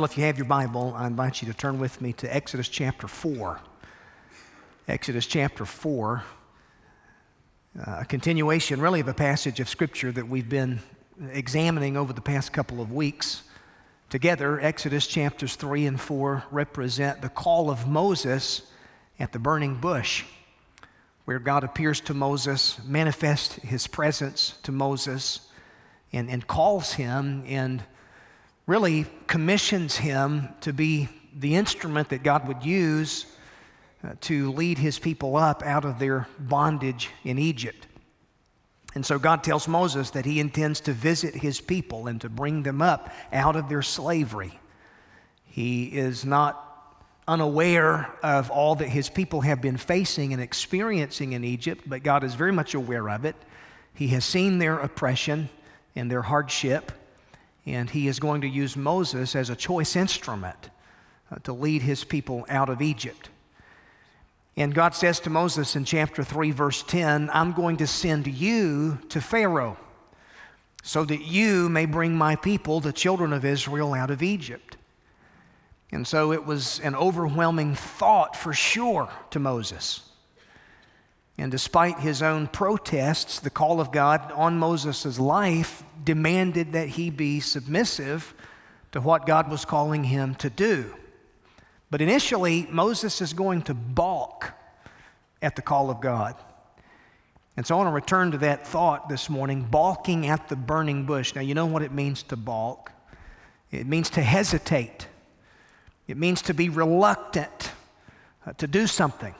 Well, if you have your Bible, I invite you to turn with me to Exodus chapter 4. Exodus chapter 4, uh, a continuation really of a passage of Scripture that we've been examining over the past couple of weeks. Together, Exodus chapters 3 and 4 represent the call of Moses at the burning bush, where God appears to Moses, manifests his presence to Moses, and, and calls him and really commissions him to be the instrument that God would use uh, to lead his people up out of their bondage in Egypt. And so God tells Moses that he intends to visit his people and to bring them up out of their slavery. He is not unaware of all that his people have been facing and experiencing in Egypt, but God is very much aware of it. He has seen their oppression and their hardship, and he is going to use Moses as a choice instrument uh, to lead his people out of Egypt. And God says to Moses in chapter 3, verse 10, I'm going to send you to Pharaoh so that you may bring my people, the children of Israel, out of Egypt. And so it was an overwhelming thought for sure to Moses. And despite his own protests, the call of God on Moses' life demanded that he be submissive to what God was calling him to do. But initially, Moses is going to balk at the call of God. And so I want to return to that thought this morning balking at the burning bush. Now, you know what it means to balk? It means to hesitate, it means to be reluctant uh, to do something.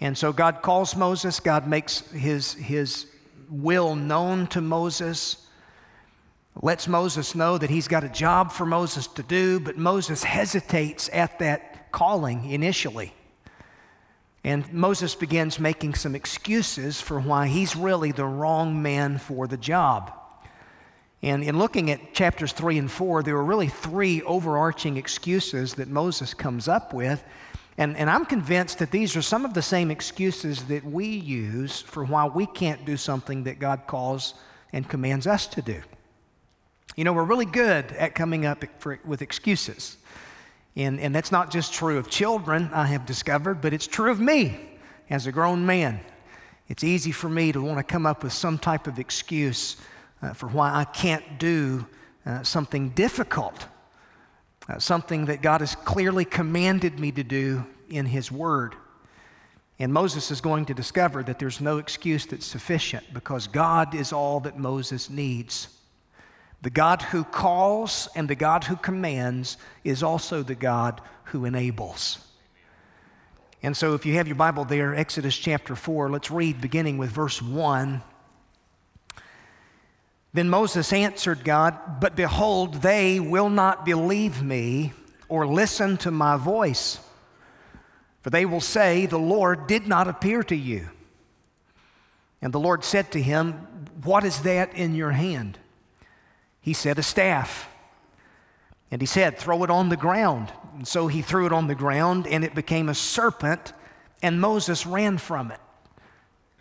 And so God calls Moses, God makes his, his will known to Moses lets Moses know that he's got a job for Moses to do, but Moses hesitates at that calling initially. And Moses begins making some excuses for why he's really the wrong man for the job. And in looking at chapters 3 and 4, there are really three overarching excuses that Moses comes up with. And, and I'm convinced that these are some of the same excuses that we use for why we can't do something that God calls and commands us to do. You know, we're really good at coming up for, with excuses. And, and that's not just true of children, I have discovered, but it's true of me as a grown man. It's easy for me to want to come up with some type of excuse uh, for why I can't do uh, something difficult, uh, something that God has clearly commanded me to do in His Word. And Moses is going to discover that there's no excuse that's sufficient because God is all that Moses needs. The God who calls and the God who commands is also the God who enables. And so, if you have your Bible there, Exodus chapter 4, let's read beginning with verse 1. Then Moses answered God, But behold, they will not believe me or listen to my voice. For they will say, The Lord did not appear to you. And the Lord said to him, What is that in your hand? He said, A staff. And he said, Throw it on the ground. And so he threw it on the ground, and it became a serpent, and Moses ran from it.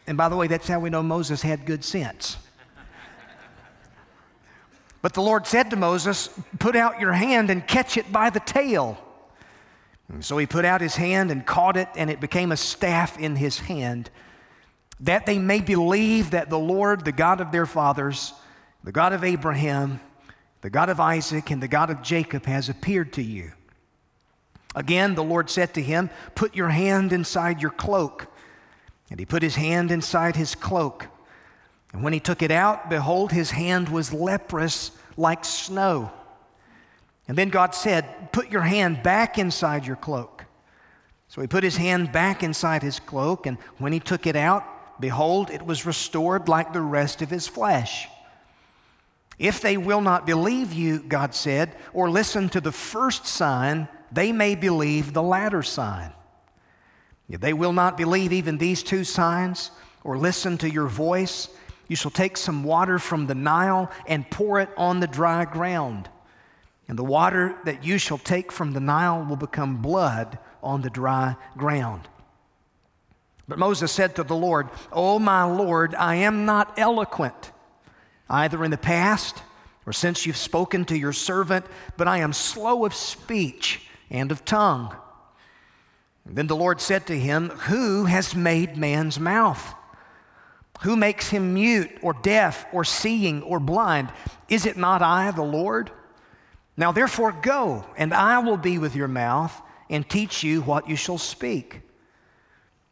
And by the way, that's how we know Moses had good sense. But the Lord said to Moses, Put out your hand and catch it by the tail. And so he put out his hand and caught it, and it became a staff in his hand, that they may believe that the Lord, the God of their fathers, the God of Abraham, the God of Isaac, and the God of Jacob has appeared to you. Again, the Lord said to him, Put your hand inside your cloak. And he put his hand inside his cloak. And when he took it out, behold, his hand was leprous like snow. And then God said, Put your hand back inside your cloak. So he put his hand back inside his cloak, and when he took it out, behold, it was restored like the rest of his flesh. If they will not believe you, God said, or listen to the first sign, they may believe the latter sign. If they will not believe even these two signs, or listen to your voice, you shall take some water from the Nile and pour it on the dry ground. And the water that you shall take from the Nile will become blood on the dry ground. But Moses said to the Lord, O my Lord, I am not eloquent either in the past or since you've spoken to your servant, but I am slow of speech and of tongue. And then the Lord said to him, Who has made man's mouth? Who makes him mute or deaf or seeing or blind? Is it not I, the Lord? Now therefore go, and I will be with your mouth and teach you what you shall speak.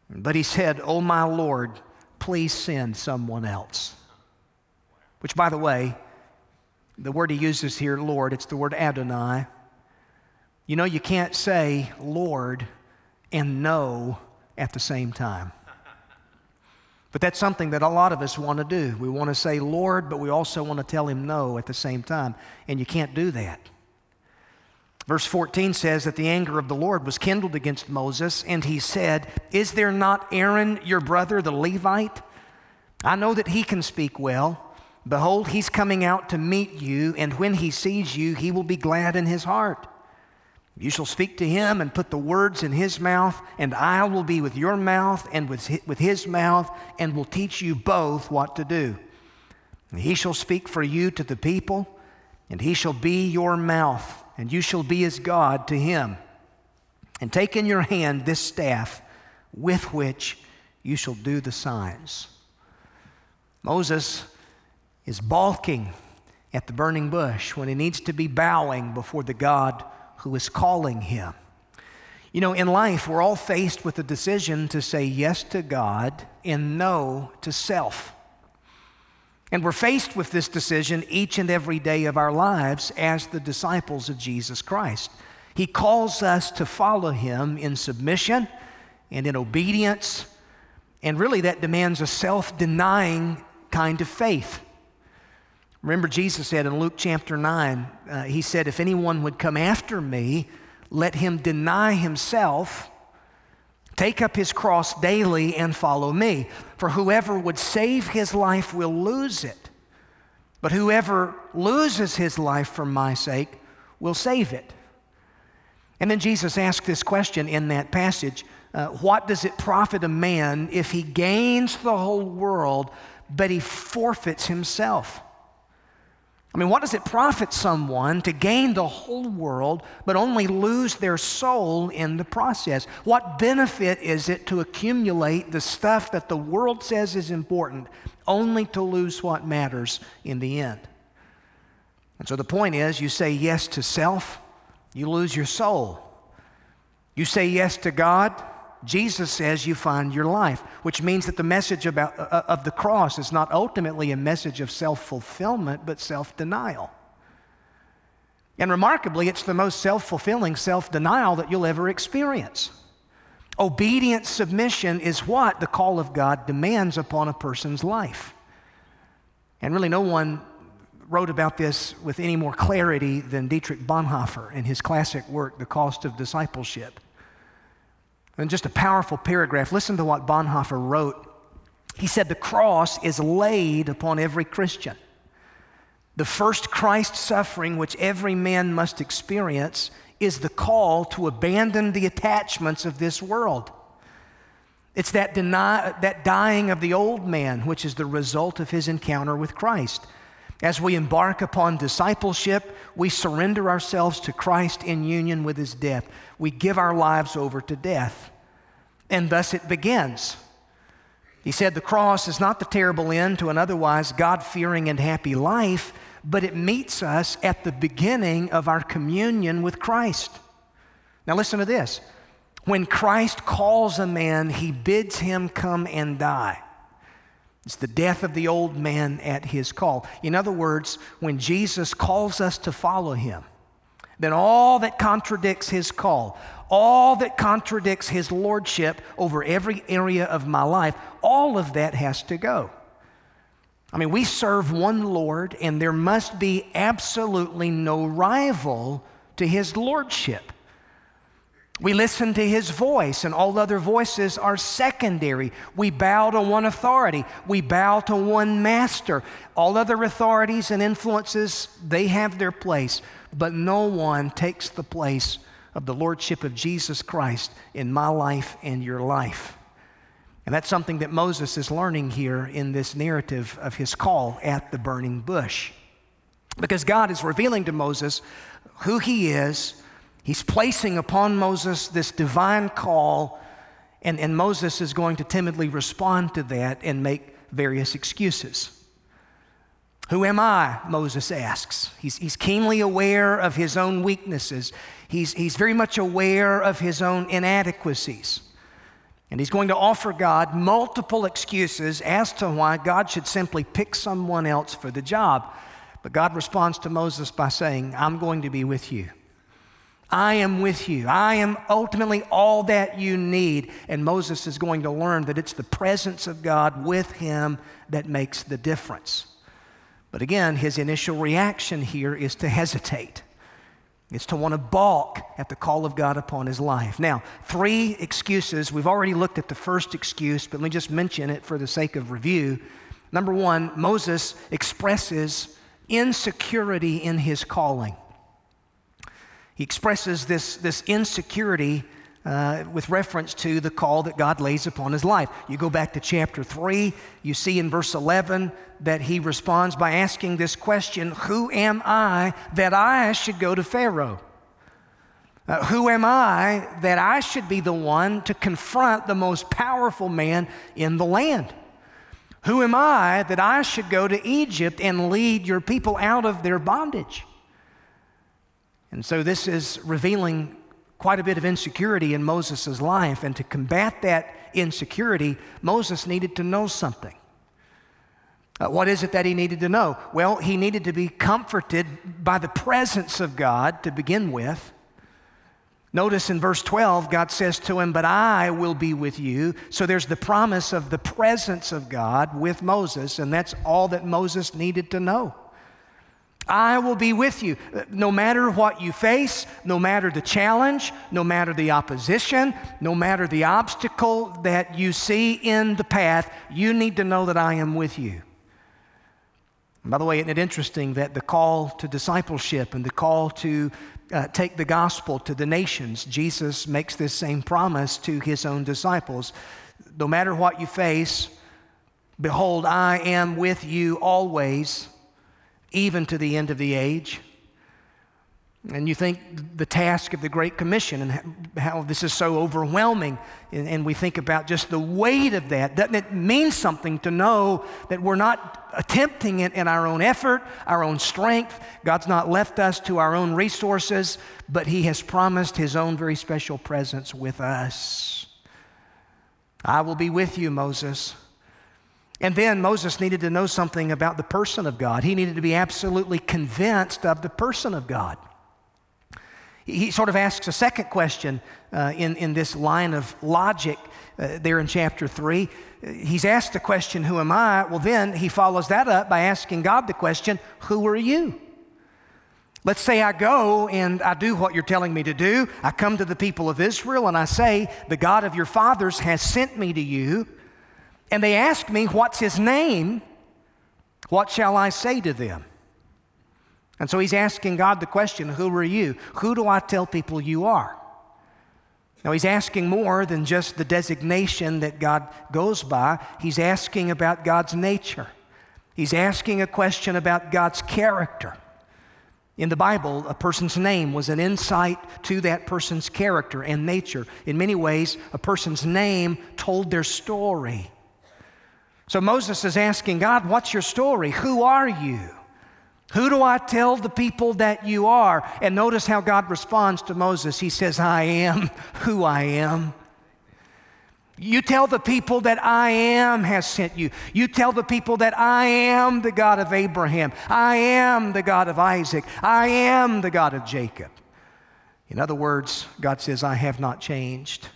But he said, Oh, my Lord, please send someone else. Which, by the way, the word he uses here, Lord, it's the word Adonai. You know, you can't say Lord and no at the same time. But that's something that a lot of us want to do. We want to say Lord, but we also want to tell him no at the same time. And you can't do that. Verse 14 says that the anger of the Lord was kindled against Moses, and he said, Is there not Aaron, your brother, the Levite? I know that he can speak well. Behold, he's coming out to meet you, and when he sees you, he will be glad in his heart. You shall speak to him and put the words in his mouth, and I will be with your mouth and with his mouth, and will teach you both what to do. And he shall speak for you to the people, and he shall be your mouth, and you shall be as God to him. And take in your hand this staff with which you shall do the signs. Moses is balking at the burning bush when he needs to be bowing before the God who is calling him. You know, in life, we're all faced with the decision to say yes to God and no to self. And we're faced with this decision each and every day of our lives as the disciples of Jesus Christ. He calls us to follow him in submission and in obedience, and really that demands a self denying kind of faith. Remember, Jesus said in Luke chapter 9, uh, He said, If anyone would come after me, let him deny himself, take up his cross daily, and follow me. For whoever would save his life will lose it. But whoever loses his life for my sake will save it. And then Jesus asked this question in that passage uh, What does it profit a man if he gains the whole world, but he forfeits himself? I mean, what does it profit someone to gain the whole world but only lose their soul in the process? What benefit is it to accumulate the stuff that the world says is important only to lose what matters in the end? And so the point is you say yes to self, you lose your soul. You say yes to God, Jesus says you find your life, which means that the message about, uh, uh of the cross is not ultimately a message of self fulfillment, but self denial. And remarkably, it's the most self fulfilling self denial that you'll ever experience. Obedient submission is what the call of God demands upon a person's life. And really, no one wrote about this with any more clarity than Dietrich Bonhoeffer in his classic work, The Cost of Discipleship. And just a powerful paragraph. Listen to what Bonhoeffer wrote. He said, The cross is laid upon every Christian. The first Christ suffering which every man must experience is the call to abandon the attachments of this world. It's that, deny, that dying of the old man, which is the result of his encounter with Christ. As we embark upon discipleship, we surrender ourselves to Christ in union with his death. We give our lives over to death. And thus it begins. He said the cross is not the terrible end to an otherwise God fearing and happy life, but it meets us at the beginning of our communion with Christ. Now, listen to this. When Christ calls a man, he bids him come and die. It's the death of the old man at his call. In other words, when Jesus calls us to follow him, then all that contradicts his call, all that contradicts his lordship over every area of my life, all of that has to go. I mean, we serve one Lord, and there must be absolutely no rival to his lordship. We listen to his voice, and all other voices are secondary. We bow to one authority. We bow to one master. All other authorities and influences, they have their place, but no one takes the place of the lordship of Jesus Christ in my life and your life. And that's something that Moses is learning here in this narrative of his call at the burning bush. Because God is revealing to Moses who he is. He's placing upon Moses this divine call, and, and Moses is going to timidly respond to that and make various excuses. Who am I? Moses asks. He's, he's keenly aware of his own weaknesses. He's, he's very much aware of his own inadequacies. And he's going to offer God multiple excuses as to why God should simply pick someone else for the job. But God responds to Moses by saying, I'm going to be with you. I am with you. I am ultimately all that you need. And Moses is going to learn that it's the presence of God with him that makes the difference. But again, his initial reaction here is to hesitate. It's to want to balk at the call of God upon his life. Now, three excuses. We've already looked at the first excuse, but let me just mention it for the sake of review. Number one, Moses expresses insecurity in his calling. He expresses this, this insecurity uh, with reference to the call that God lays upon his life. You go back to chapter 3, you see in verse 11 that he responds by asking this question Who am I that I should go to Pharaoh? Uh, who am I that I should be the one to confront the most powerful man in the land? Who am I that I should go to Egypt and lead your people out of their bondage? And so this is revealing quite a bit of insecurity in Moses' life. And to combat that insecurity, Moses needed to know something. Uh, what is it that he needed to know? Well, he needed to be comforted by the presence of God to begin with. Notice in verse 12, God says to him, But I will be with you. So there's the promise of the presence of God with Moses, and that's all that Moses needed to know. I will be with you. No matter what you face, no matter the challenge, no matter the opposition, no matter the obstacle that you see in the path, you need to know that I am with you. By the way, isn't it interesting that the call to discipleship and the call to uh, take the gospel to the nations, Jesus makes this same promise to his own disciples. No matter what you face, behold, I am with you always even to the end of the age. And you think the task of the Great Commission and how this is so overwhelming, and, we think about just the weight of that. Doesn't it mean something to know that we're not attempting it in our own effort, our own strength? God's not left us to our own resources, but He has promised His own very special presence with us. I will be with you, Moses. And then Moses needed to know something about the person of God. He needed to be absolutely convinced of the person of God. He sort of asks a second question uh, in, in this line of logic uh, there in chapter 3. He's asked the question, Who am I? Well, then he follows that up by asking God the question, Who are you? Let's say I go and I do what you're telling me to do. I come to the people of Israel and I say, The God of your fathers has sent me to you and they ask me, What's his name? What shall I say to them? And so he's asking God the question, Who are you? Who do I tell people you are? Now he's asking more than just the designation that God goes by, he's asking about God's nature. He's asking a question about God's character. In the Bible, a person's name was an insight to that person's character and nature. In many ways, a person's name told their story. So Moses is asking God, What's your story? Who are you? Who do I tell the people that you are? And notice how God responds to Moses. He says, I am who I am. You tell the people that I am has sent you. You tell the people that I am the God of Abraham. I am the God of Isaac. I am the God of Jacob. In other words, God says, I have not changed.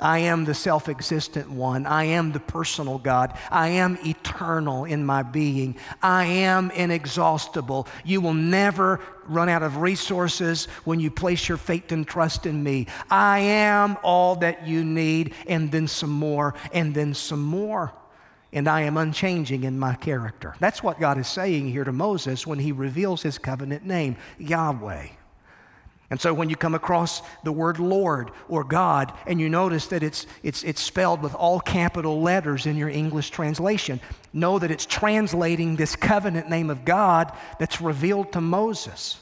I am the self existent one. I am the personal God. I am eternal in my being. I am inexhaustible. You will never run out of resources when you place your faith and trust in me. I am all that you need, and then some more, and then some more. And I am unchanging in my character. That's what God is saying here to Moses when he reveals his covenant name, Yahweh. And so when you come across the word Lord or God and you notice that it's, it's, it's spelled with all capital letters in your English translation, know that it's translating this covenant name of God that's revealed to Moses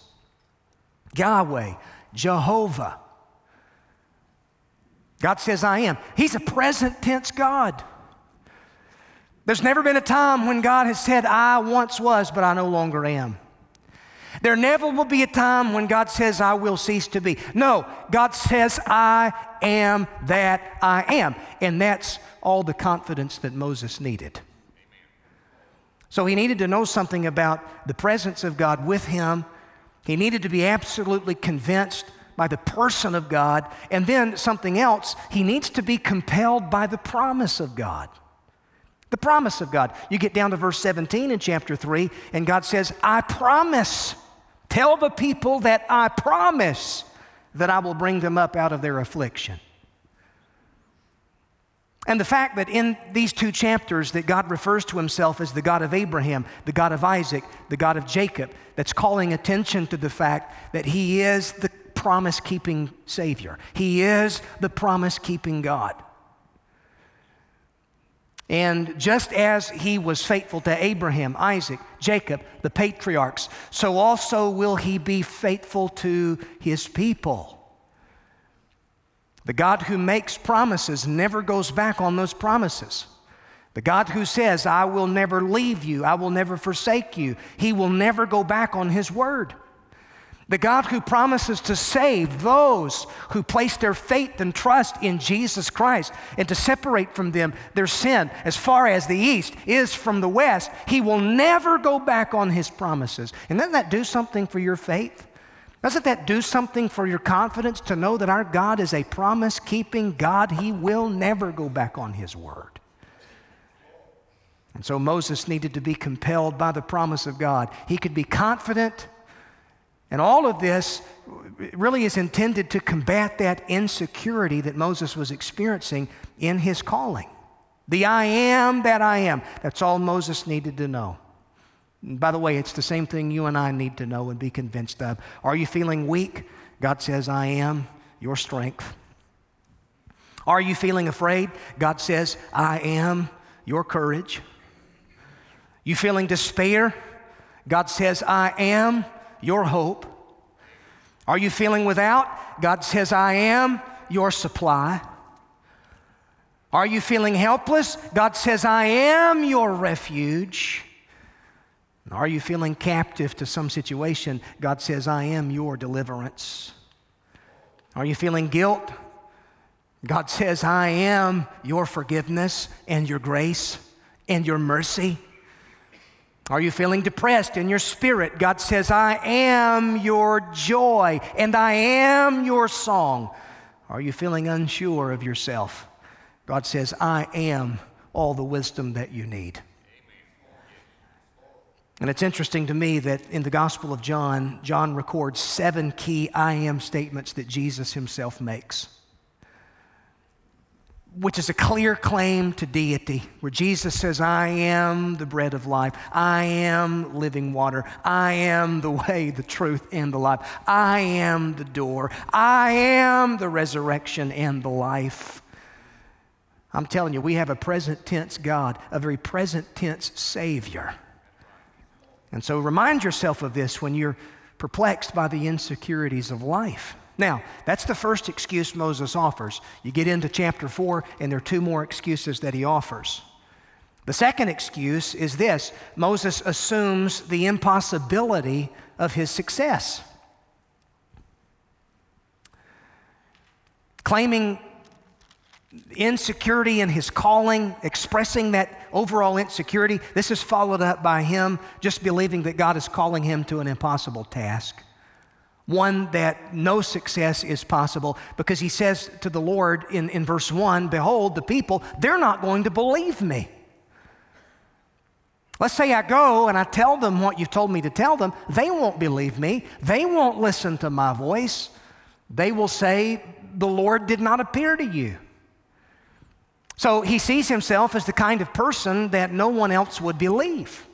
Yahweh, Jehovah. God says, I am. He's a present tense God. There's never been a time when God has said, I once was, but I no longer am. There never will be a time when God says, I will cease to be. No, God says, I am that I am. And that's all the confidence that Moses needed. So he needed to know something about the presence of God with him. He needed to be absolutely convinced by the person of God. And then something else, he needs to be compelled by the promise of God. The promise of God. You get down to verse 17 in chapter 3, and God says, I promise. Tell the people that I promise that I will bring them up out of their affliction. And the fact that in these two chapters that God refers to himself as the God of Abraham, the God of Isaac, the God of Jacob, that's calling attention to the fact that he is the promise keeping Savior. He is the promise keeping God. And just as he was faithful to Abraham, Isaac, Jacob, the patriarchs, so also will he be faithful to his people. The God who makes promises never goes back on those promises. The God who says, I will never leave you, I will never forsake you, he will never go back on his word. The God who promises to save those who place their faith and trust in Jesus Christ and to separate from them their sin as far as the east is from the west, He will never go back on His promises. And doesn't that do something for your faith? Doesn't that do something for your confidence to know that our God is a promise keeping God? He will never go back on His word. And so Moses needed to be compelled by the promise of God. He could be confident and all of this really is intended to combat that insecurity that Moses was experiencing in his calling. The I am that I am. That's all Moses needed to know. And by the way, it's the same thing you and I need to know and be convinced of. Are you feeling weak? God says, I am your strength. Are you feeling afraid? God says, I am your courage. You feeling despair? God says, I am your hope. Are you feeling without? God says, I am your supply. Are you feeling helpless? God says, I am your refuge. Are you feeling captive to some situation? God says, I am your deliverance. Are you feeling guilt? God says, I am your forgiveness and your grace and your mercy. Are you feeling depressed in your spirit? God says, I am your joy and I am your song. Are you feeling unsure of yourself? God says, I am all the wisdom that you need. And it's interesting to me that in the Gospel of John, John records seven key I am statements that Jesus himself makes which is a clear claim to deity, where Jesus says, I am the bread of life. I am living water. I am the way, the truth, and the life. I am the door. I am the resurrection and the life. I'm telling you, we have a present tense God, a very present tense Savior. And so remind yourself of this when you're perplexed by the insecurities of life. Now, that's the first excuse Moses offers. You get into chapter 4, and there are two more excuses that he offers. The second excuse is this Moses assumes the impossibility of his success. Claiming insecurity in his calling, expressing that overall insecurity, this is followed up by him just believing that God is calling him to an impossible task one that no success is possible because he says to the Lord in, in verse 1 Behold, the people, they're not going to believe me. Let's say I go and I tell them what you've told me to tell them, they won't believe me. They won't listen to my voice. They will say, The Lord did not appear to you. So he sees himself as the kind of person that no one else would believe.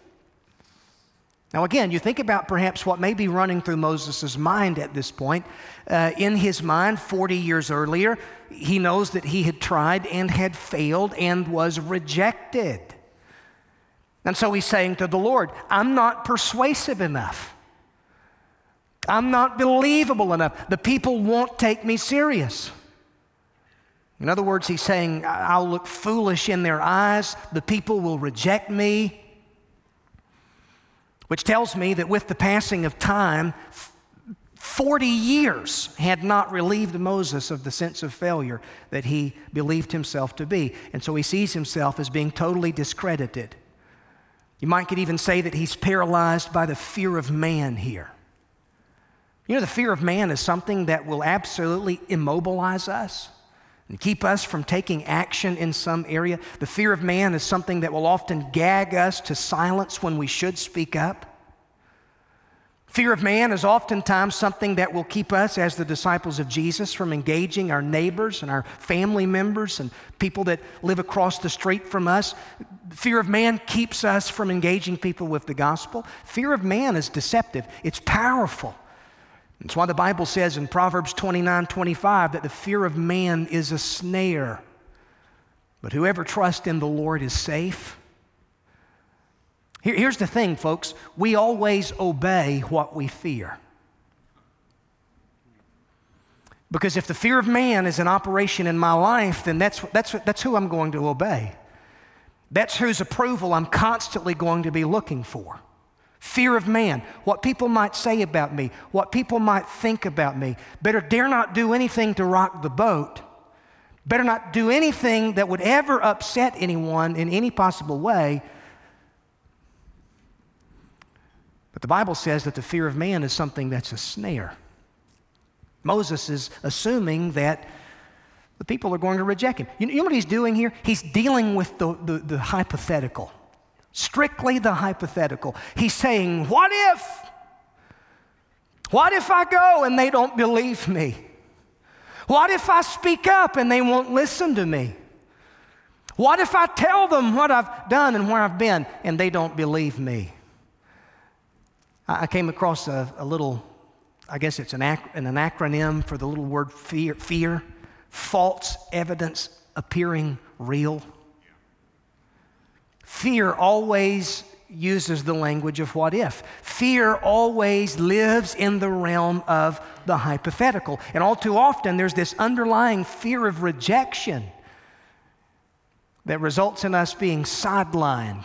Now, again, you think about perhaps what may be running through Moses' mind at this point. Uh, in his mind, 40 years earlier, he knows that he had tried and had failed and was rejected. And so he's saying to the Lord, I'm not persuasive enough. I'm not believable enough. The people won't take me serious. In other words, he's saying, I'll look foolish in their eyes. The people will reject me. Which tells me that with the passing of time, 40 years had not relieved Moses of the sense of failure that he believed himself to be. And so he sees himself as being totally discredited. You might could even say that he's paralyzed by the fear of man here. You know, the fear of man is something that will absolutely immobilize us and keep us from taking action in some area. The fear of man is something that will often gag us to silence when we should speak up. Fear of man is oftentimes something that will keep us, as the disciples of Jesus, from engaging our neighbors and our family members and people that live across the street from us. Fear of man keeps us from engaging people with the gospel. Fear of man is deceptive, it's powerful. That's why the Bible says in Proverbs 29 25 that the fear of man is a snare, but whoever trusts in the Lord is safe. Here, here's the thing, folks we always obey what we fear. Because if the fear of man is an operation in my life, then that's, that's, that's who I'm going to obey. That's whose approval I'm constantly going to be looking for. Fear of man, what people might say about me, what people might think about me. Better dare not do anything to rock the boat. Better not do anything that would ever upset anyone in any possible way But the Bible says that the fear of man is something that's a snare. Moses is assuming that the people are going to reject him. You know what he's doing here? He's dealing with the, the, the hypothetical, strictly the hypothetical. He's saying, What if? What if I go and they don't believe me? What if I speak up and they won't listen to me? What if I tell them what I've done and where I've been and they don't believe me? I came across a, a little, I guess it's an, ac- an acronym for the little word fear, fear false evidence appearing real. Fear always uses the language of what if. Fear always lives in the realm of the hypothetical. And all too often, there's this underlying fear of rejection that results in us being sidelined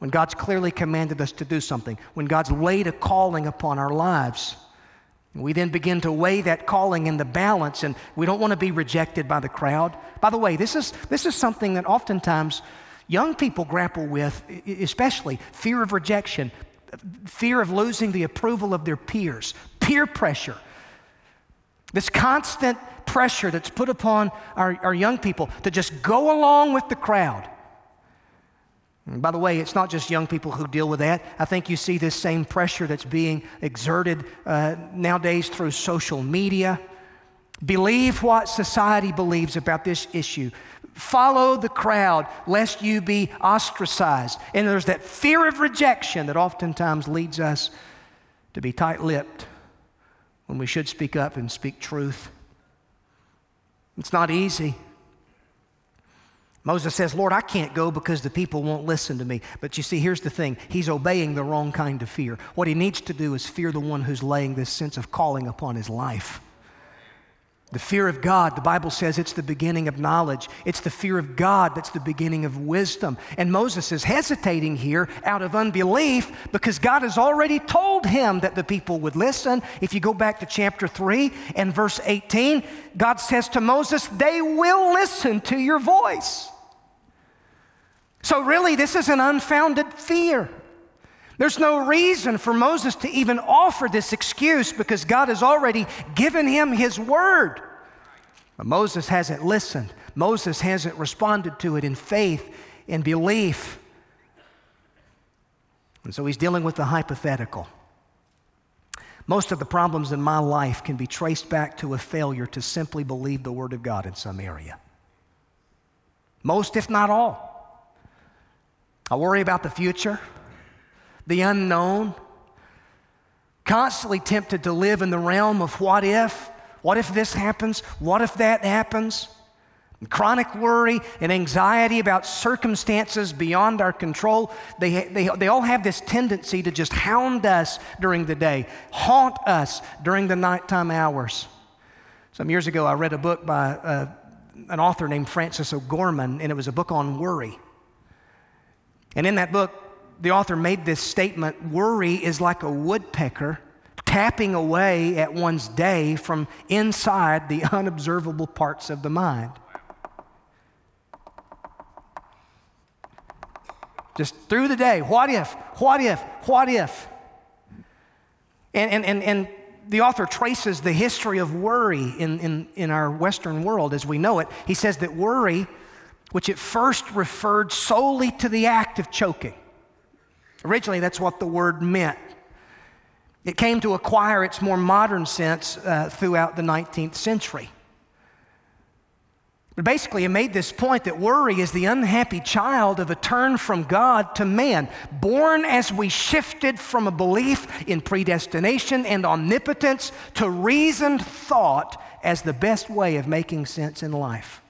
when God's clearly commanded us to do something, when God's laid a calling upon our lives. We then begin to weigh that calling in the balance, and we don't want to be rejected by the crowd. By the way, this is, this is something that oftentimes young people grapple with, especially fear of rejection, fear of losing the approval of their peers, peer pressure. This constant pressure that's put upon our, our young people to just go along with the crowd. By the way, it's not just young people who deal with that. I think you see this same pressure that's being exerted uh, nowadays through social media. Believe what society believes about this issue. Follow the crowd lest you be ostracized. And there's that fear of rejection that oftentimes leads us to be tight lipped when we should speak up and speak truth. It's not easy. Moses says, Lord, I can't go because the people won't listen to me. But you see, here's the thing he's obeying the wrong kind of fear. What he needs to do is fear the one who's laying this sense of calling upon his life. The fear of God, the Bible says it's the beginning of knowledge. It's the fear of God that's the beginning of wisdom. And Moses is hesitating here out of unbelief because God has already told him that the people would listen. If you go back to chapter 3 and verse 18, God says to Moses, They will listen to your voice. So, really, this is an unfounded fear. There's no reason for Moses to even offer this excuse because God has already given him his word. But Moses hasn't listened, Moses hasn't responded to it in faith, in belief. And so he's dealing with the hypothetical. Most of the problems in my life can be traced back to a failure to simply believe the Word of God in some area. Most, if not all. I worry about the future the unknown, constantly tempted to live in the realm of what if? What if this happens? What if that happens? Chronic worry and anxiety about circumstances beyond our control, they, they, they all have this tendency to just hound us during the day, haunt us during the nighttime hours. Some years ago, I read a book by uh, an author named Francis O'Gorman, and it was a book on worry. And in that book, the author made this statement worry is like a woodpecker tapping away at one's day from inside the unobservable parts of the mind. Just through the day, what if, what if, what if? And, and, and, and the author traces the history of worry in, in, in our Western world as we know it. He says that worry, which at first referred solely to the act of choking, originally that's what the word meant. It came to acquire its more modern sense uh, throughout the 19th century. But basically, he made this point that worry is the unhappy child of a turn from God to man, born as we shifted from a belief in predestination and omnipotence to reasoned thought as the best way of making sense in life.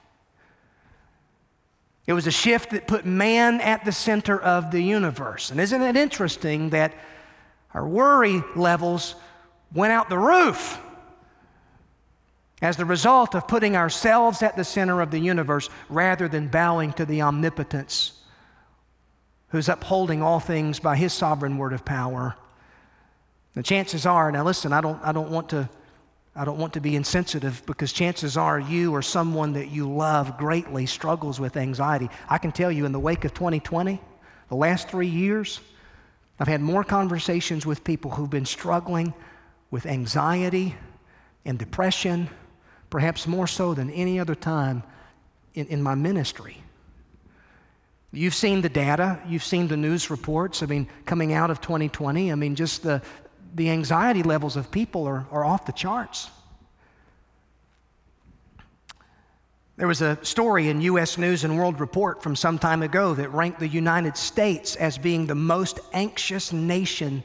It was a shift that put man at the center of the universe. And isn't it interesting that our worry levels went out the roof as the result of putting ourselves at the center of the universe rather than bowing to the omnipotence who's upholding all things by his sovereign word of power. The chances are, now listen, I don't, I don't want to. I don't want to be insensitive because chances are you or someone that you love greatly struggles with anxiety. I can tell you in the wake of 2020, the last three years, I've had more conversations with people who've been struggling with anxiety and depression perhaps more so than any other time in, in my ministry. You've seen the data, you've seen the news reports. I mean, coming out of 2020, I mean, just the, the anxiety levels of people are, are off the charts. There was a story in U.S. News and World Report from some time ago that ranked the United States as being the most anxious nation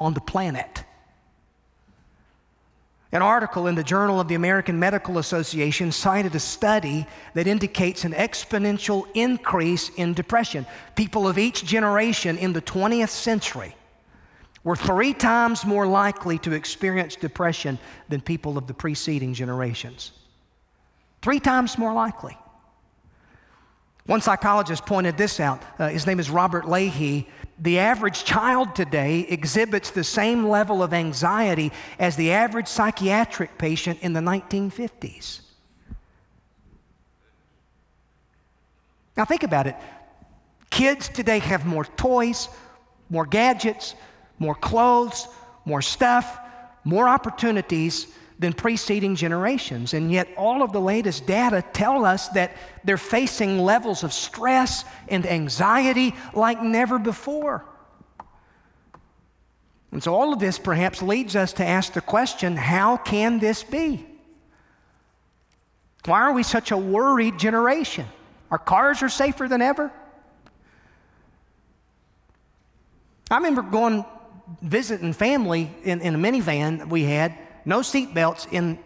on the planet. An article in the Journal of the American Medical Association cited a study that indicates an exponential increase in depression. People of each generation in the 20th century were three times more likely to experience depression than people of the preceding generations. Three times more likely. One psychologist pointed this out. Uh, his name is Robert Leahy. the average child today exhibits the same level of anxiety as the average psychiatric patient in the 1950s. Now, think about it. Kids today have more toys, more gadgets, more clothes, more stuff, more opportunities than preceding generations. And yet, all of the latest data tell us that they're facing levels of stress and anxiety like never before. And so, all of this perhaps leads us to ask the question how can this be? Why are we such a worried generation? Our cars are safer than ever. I remember going visiting family in, in a minivan we had no seat belts in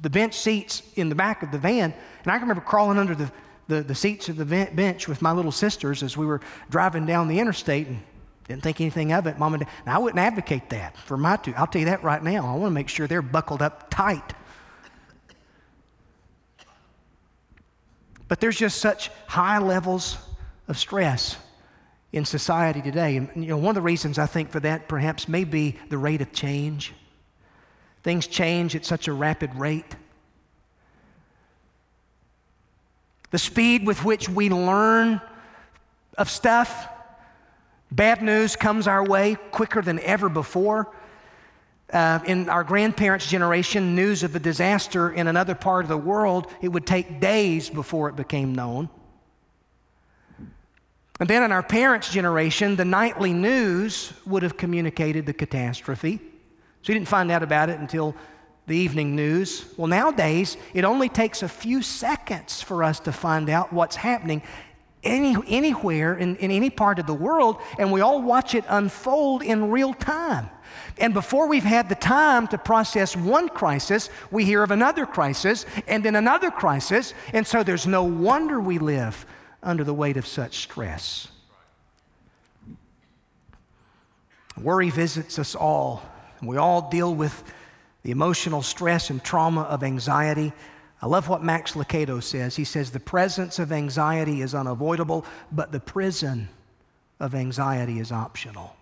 the bench seats in the back of the van. And I can remember crawling under the, the, the seats of the bench with my little sisters as we were driving down the interstate and didn't think anything of it. Mom and dad. I wouldn't advocate that for my two. I'll tell you that right now. I want to make sure they're buckled up tight. But there's just such high levels of stress in society today. And you know, one of the reasons I think for that perhaps may be the rate of change. Things change at such a rapid rate. The speed with which we learn of stuff, bad news comes our way quicker than ever before. Uh, in our grandparents' generation, news of a disaster in another part of the world, it would take days before it became known. And then in our parents' generation, the nightly news would have communicated the catastrophe. So you didn't find out about it until the evening news. Well, nowadays, it only takes a few seconds for us to find out what's happening any, anywhere in, in any part of the world, and we all watch it unfold in real time. And before we've had the time to process one crisis, we hear of another crisis and then another crisis. And so there's no wonder we live under the weight of such stress. Worry visits us all. We all deal with the emotional stress and trauma of anxiety. I love what Max Lucado says. He says, The presence of anxiety is unavoidable, but the prison of anxiety is optional.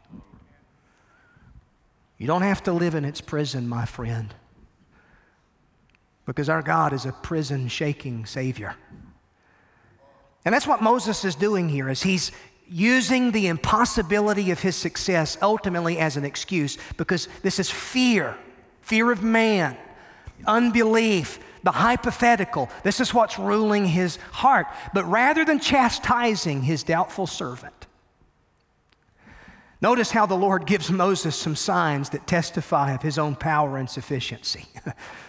You don't have to live in its prison, my friend, because our God is a prison shaking Savior. And that's what Moses is doing here is he's using the impossibility of his success ultimately as an excuse because this is fear, fear of man, unbelief, the hypothetical. This is what's ruling his heart. But rather than chastising his doubtful servant, notice how the Lord gives Moses some signs that testify of his own power and sufficiency.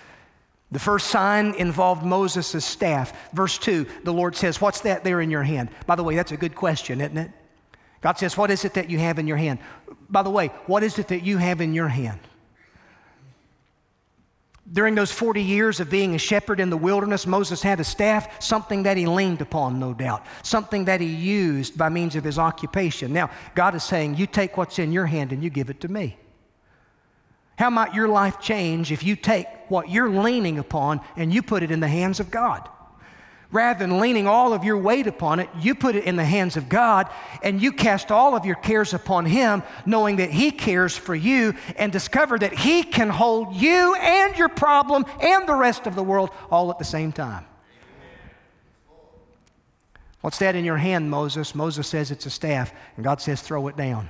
the first sign involved Moses' staff. Verse 2, the Lord says, What's that there in your hand? By the way, that's a good question, isn't it? God says, What is it that you have in your hand? By the way, what is it that you have in your hand? During those 40 years of being a shepherd in the wilderness, Moses had a staff, something that he leaned upon, no doubt, something that he used by means of his occupation. Now, God is saying, You take what's in your hand and you give it to me. How might your life change if you take what you're leaning upon and you put it in the hands of God? Rather than leaning all of your weight upon it, you put it in the hands of God and you cast all of your cares upon Him, knowing that He cares for you, and discover that He can hold you and your problem and the rest of the world all at the same time. What's that in your hand, Moses? Moses says it's a staff, and God says, throw it down.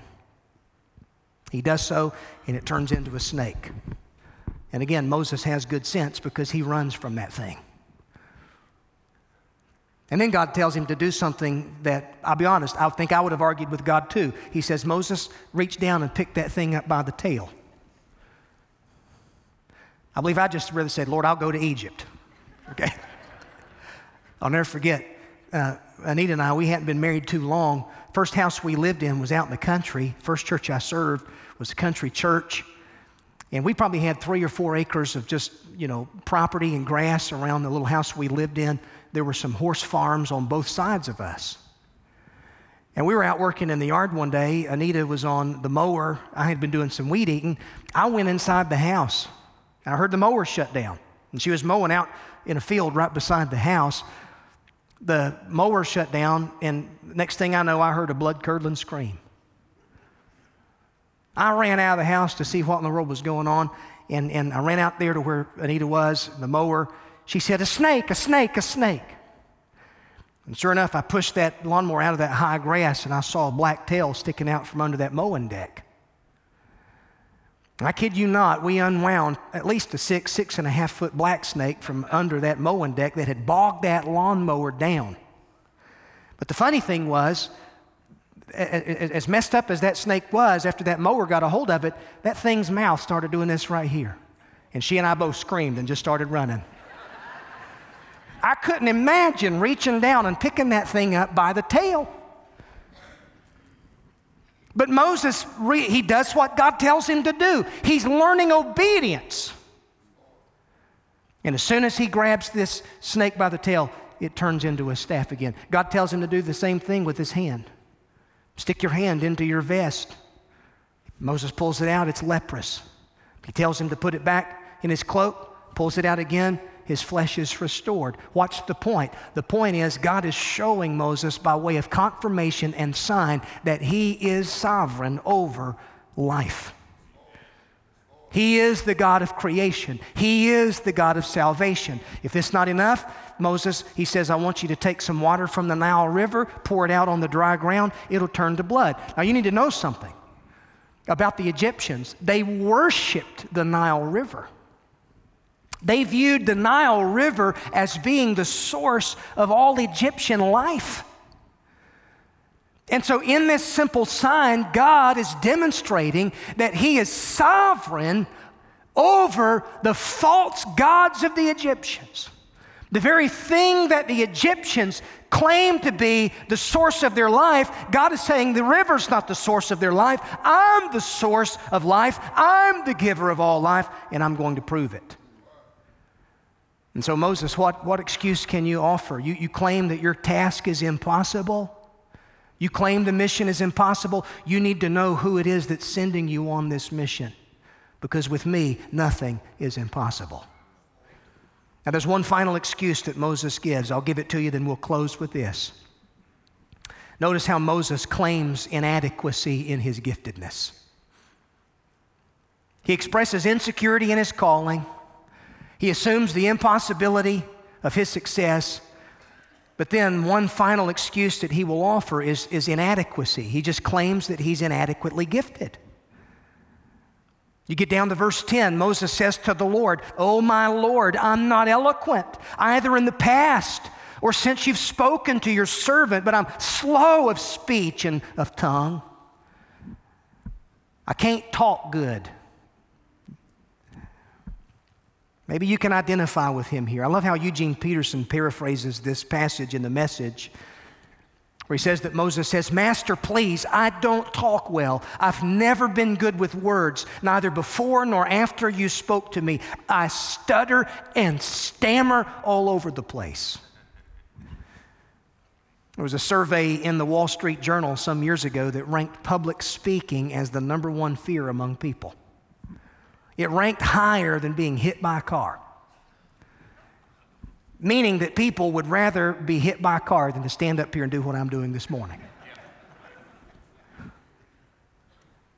He does so, and it turns into a snake. And again, Moses has good sense because he runs from that thing. And then God tells him to do something that, I'll be honest, I think I would have argued with God too. He says, Moses, reach down and pick that thing up by the tail. I believe I just rather said, Lord, I'll go to Egypt. Okay? I'll never forget, uh, Anita and I, we hadn't been married too long. First house we lived in was out in the country. First church I served was a country church. And we probably had three or four acres of just, you know, property and grass around the little house we lived in there were some horse farms on both sides of us. And we were out working in the yard one day. Anita was on the mower. I had been doing some weed eating. I went inside the house. And I heard the mower shut down. And she was mowing out in a field right beside the house. The mower shut down, and next thing I know, I heard a blood curdling scream. I ran out of the house to see what in the world was going on, and, and I ran out there to where Anita was, the mower, she said, A snake, a snake, a snake. And sure enough, I pushed that lawnmower out of that high grass and I saw a black tail sticking out from under that mowing deck. I kid you not, we unwound at least a six, six and a half foot black snake from under that mowing deck that had bogged that lawnmower down. But the funny thing was, as messed up as that snake was, after that mower got a hold of it, that thing's mouth started doing this right here. And she and I both screamed and just started running. I couldn't imagine reaching down and picking that thing up by the tail. But Moses, he does what God tells him to do. He's learning obedience. And as soon as he grabs this snake by the tail, it turns into a staff again. God tells him to do the same thing with his hand. Stick your hand into your vest. Moses pulls it out, it's leprous. He tells him to put it back in his cloak, pulls it out again, his flesh is restored. What's the point? The point is, God is showing Moses by way of confirmation and sign that he is sovereign over life. He is the God of creation. He is the God of salvation. If it's not enough, Moses, he says, I want you to take some water from the Nile River, pour it out on the dry ground, it'll turn to blood. Now, you need to know something about the Egyptians. They worshiped the Nile River. They viewed the Nile River as being the source of all Egyptian life. And so, in this simple sign, God is demonstrating that He is sovereign over the false gods of the Egyptians. The very thing that the Egyptians claim to be the source of their life, God is saying the river's not the source of their life. I'm the source of life. I'm the giver of all life, and I'm going to prove it. And so, Moses, what, what excuse can you offer? You, you claim that your task is impossible. You claim the mission is impossible. You need to know who it is that's sending you on this mission. Because with me, nothing is impossible. Now, there's one final excuse that Moses gives. I'll give it to you, then we'll close with this. Notice how Moses claims inadequacy in his giftedness. He expresses insecurity in his calling, he assumes the impossibility of his success. But then, one final excuse that he will offer is, is inadequacy. He just claims that he's inadequately gifted. You get down to verse 10, Moses says to the Lord, Oh, my Lord, I'm not eloquent, either in the past or since you've spoken to your servant, but I'm slow of speech and of tongue. I can't talk good. Maybe you can identify with him here. I love how Eugene Peterson paraphrases this passage in the message where he says that Moses says, Master, please, I don't talk well. I've never been good with words, neither before nor after you spoke to me. I stutter and stammer all over the place. There was a survey in the Wall Street Journal some years ago that ranked public speaking as the number one fear among people. It ranked higher than being hit by a car meaning that people would rather be hit by a car than to stand up here and do what I'm doing this morning.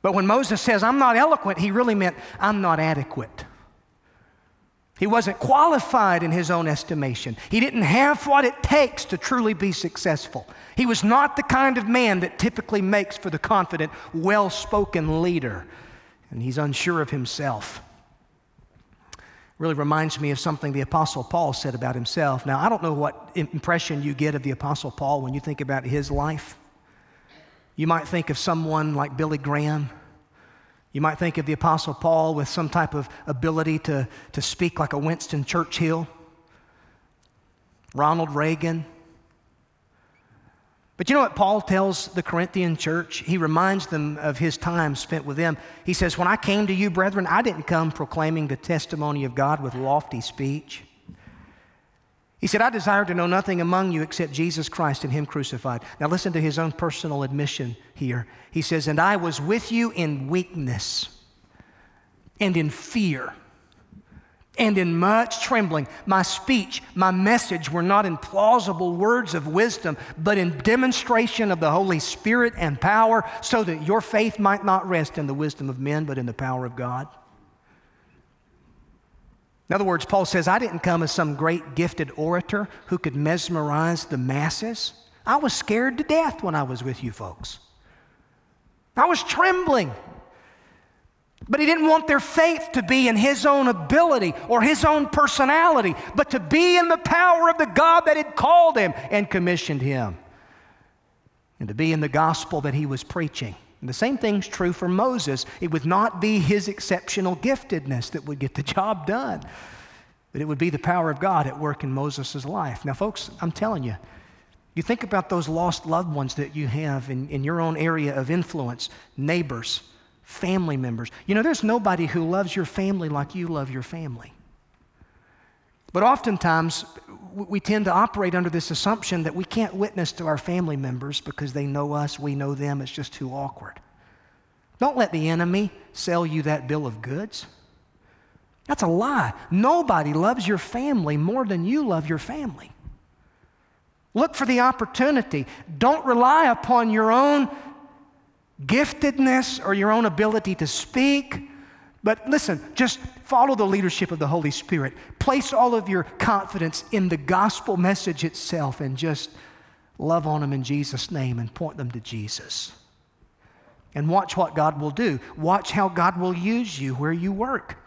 But when Moses says, I'm not eloquent, he really meant, I'm not adequate. He wasn't qualified in his own estimation. He didn't have what it takes to truly be successful. He was not the kind of man that typically makes for the confident, well spoken leader. And he's unsure of himself really reminds me of something the Apostle Paul said about himself. Now, I don't know what impression you get of the Apostle Paul when you think about his life. You might think of someone like Billy Graham. You might think of the Apostle Paul with some type of ability to, to speak like a Winston Churchill, Ronald Reagan, but you know what Paul tells the Corinthian church? He reminds them of his time spent with them. He says, When I came to you, brethren, I didn't come proclaiming the testimony of God with lofty speech. He said, I desire to know nothing among you except Jesus Christ and Him crucified. Now, listen to his own personal admission here. He says, And I was with you in weakness and in fear and in much trembling. My speech, my message were not in plausible words of wisdom, but in demonstration of the Holy Spirit and power, so that your faith might not rest in the wisdom of men, but in the power of God. In other words, Paul says, I didn't come as some great gifted orator who could mesmerize the masses. I was scared to death when I was with you folks. I was trembling. But he didn't want their faith to be in his own ability or his own personality, but to be in the power of the God that had called him and commissioned him, and to be in the gospel that he was preaching. And the same thing's true for Moses. It would not be his exceptional giftedness that would get the job done, but it would be the power of God at work in Moses' life. Now, folks, I'm telling you, you think about those lost loved ones that you have in, in your own area of influence, neighbors family members. You know, there's nobody who loves your family like you love your family. But oftentimes, we tend to operate under this assumption that we can't witness to our family members because they know us, we know them, it's just too awkward. Don't let the enemy sell you that bill of goods. That's a lie. Nobody loves your family more than you love your family. Look for the opportunity. Don't rely upon your own giftedness or your own ability to speak. But listen, just follow the leadership of the Holy Spirit. Place all of your confidence in the gospel message itself and just love on them in Jesus' name and point them to Jesus. And watch what God will do. Watch how God will use you where you work.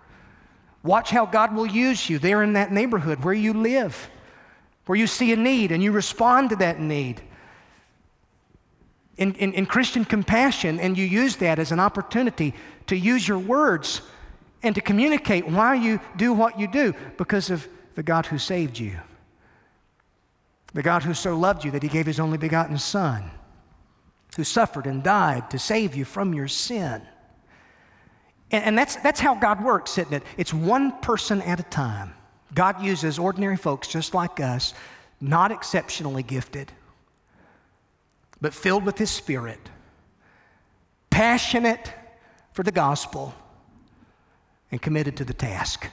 Watch how God will use you there in that neighborhood where you live, where you see a need and you respond to that need in, in, in Christian compassion, and you use that as an opportunity to use your words and to communicate why you do what you do because of the God who saved you. The God who so loved you that he gave his only begotten Son, who suffered and died to save you from your sin. And, and that's, that's how God works, isn't it? It's one person at a time. God uses ordinary folks just like us, not exceptionally gifted, but filled with His Spirit, passionate for the gospel, and committed to the task.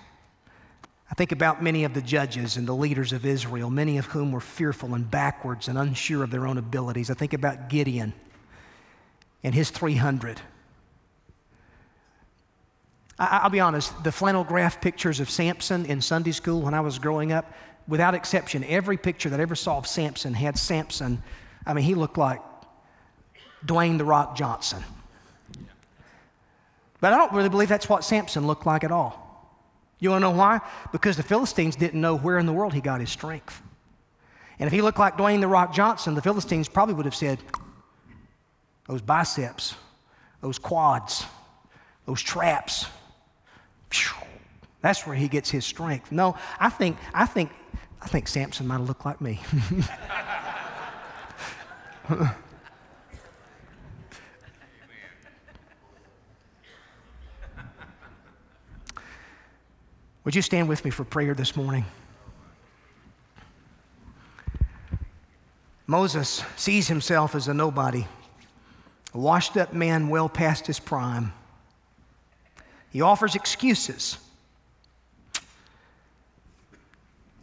I think about many of the judges and the leaders of Israel, many of whom were fearful and backwards and unsure of their own abilities. I think about Gideon and his 300. I, will be honest, the flannel graph pictures of Samson in Sunday school when I was growing up, without exception, every picture that I ever saw of Samson had Samson. I mean, he looked like Dwayne the Rock Johnson. But I don't really believe that's what Samson looked like at all. You want to know why? Because the Philistines didn't know where in the world he got his strength. And if he looked like Dwayne the Rock Johnson, the Philistines probably would have said, those biceps, those quads, those traps. That's where he gets his strength. No, I think, I think, I think Samson might have looked like me. Would you stand with me for prayer this morning? Moses sees himself as a nobody, a washed up man well past his prime. He offers excuses,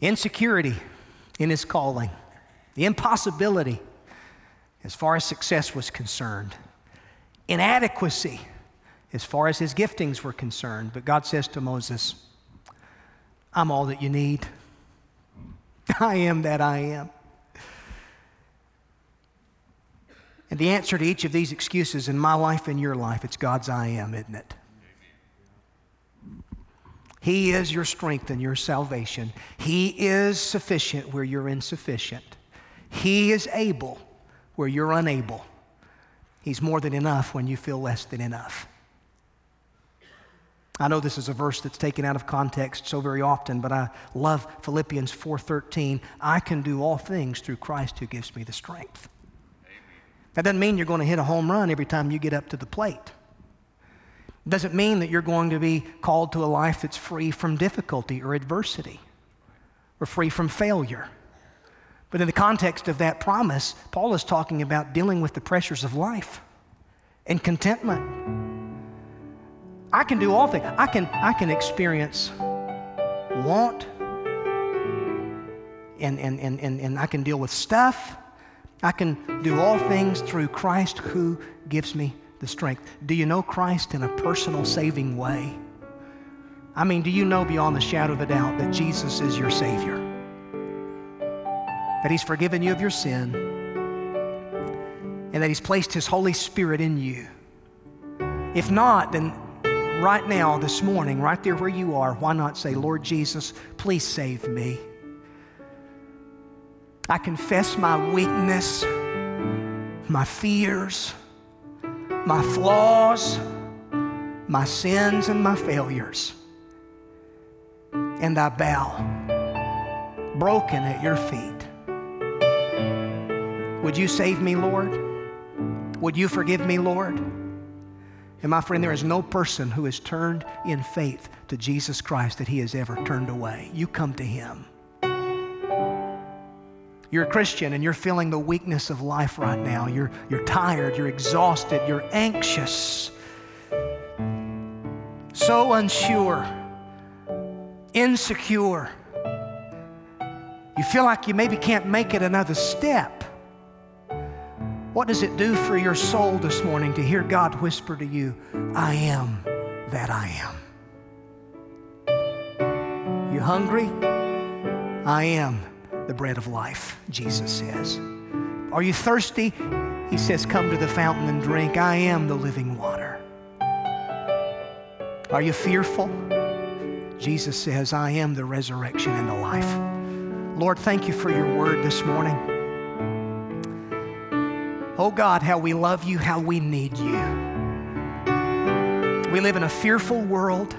insecurity in his calling, the impossibility as far as success was concerned, inadequacy as far as his giftings were concerned. But God says to Moses, I'm all that you need. I am that I am. And the answer to each of these excuses in my life and your life, it's God's I am, isn't it? He is your strength and your salvation. He is sufficient where you're insufficient. He is able where you're unable. He's more than enough when you feel less than enough. I know this is a verse that's taken out of context so very often, but I love Philippians 4:13. I can do all things through Christ who gives me the strength. Amen. That doesn't mean you're going to hit a home run every time you get up to the plate. It doesn't mean that you're going to be called to a life that's free from difficulty or adversity or free from failure. But in the context of that promise, Paul is talking about dealing with the pressures of life and contentment I can do all things. I can, I can experience want and, and, and, and, and I can deal with stuff. I can do all things through Christ who gives me the strength. Do you know Christ in a personal saving way? I mean, do you know beyond the shadow of a doubt that Jesus is your Savior? That He's forgiven you of your sin and that He's placed His Holy Spirit in you? If not, then right now, this morning, right there where you are, why not say, Lord Jesus, please save me? I confess my weakness, my fears, my flaws, my sins, and my failures. And I bow, broken at your feet. Would you save me, Lord? Would you forgive me, Lord? And my friend, there is no person who has turned in faith to Jesus Christ that he has ever turned away. You come to him. You're a Christian and you're feeling the weakness of life right now. You're, you're tired, you're exhausted, you're anxious, so unsure, insecure. You feel like you maybe can't make it another step. What does it do for your soul this morning to hear God whisper to you, I am that I am? You hungry? I am the bread of life, Jesus says. Are you thirsty? He says, Come to the fountain and drink. I am the living water. Are you fearful? Jesus says, I am the resurrection and the life. Lord, thank you for your word this morning. Oh God, how we love you, how we need you. We live in a fearful world.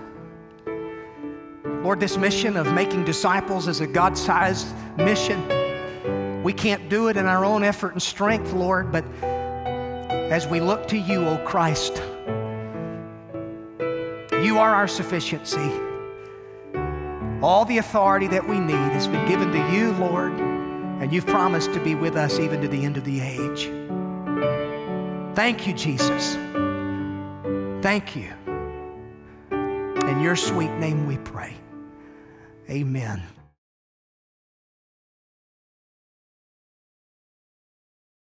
Lord, this mission of making disciples is a God sized mission. We can't do it in our own effort and strength, Lord, but as we look to you, O Christ, you are our sufficiency. All the authority that we need has been given to you, Lord, and you've promised to be with us even to the end of the age. Thank you, Jesus. Thank you. In your sweet name we pray. Amen.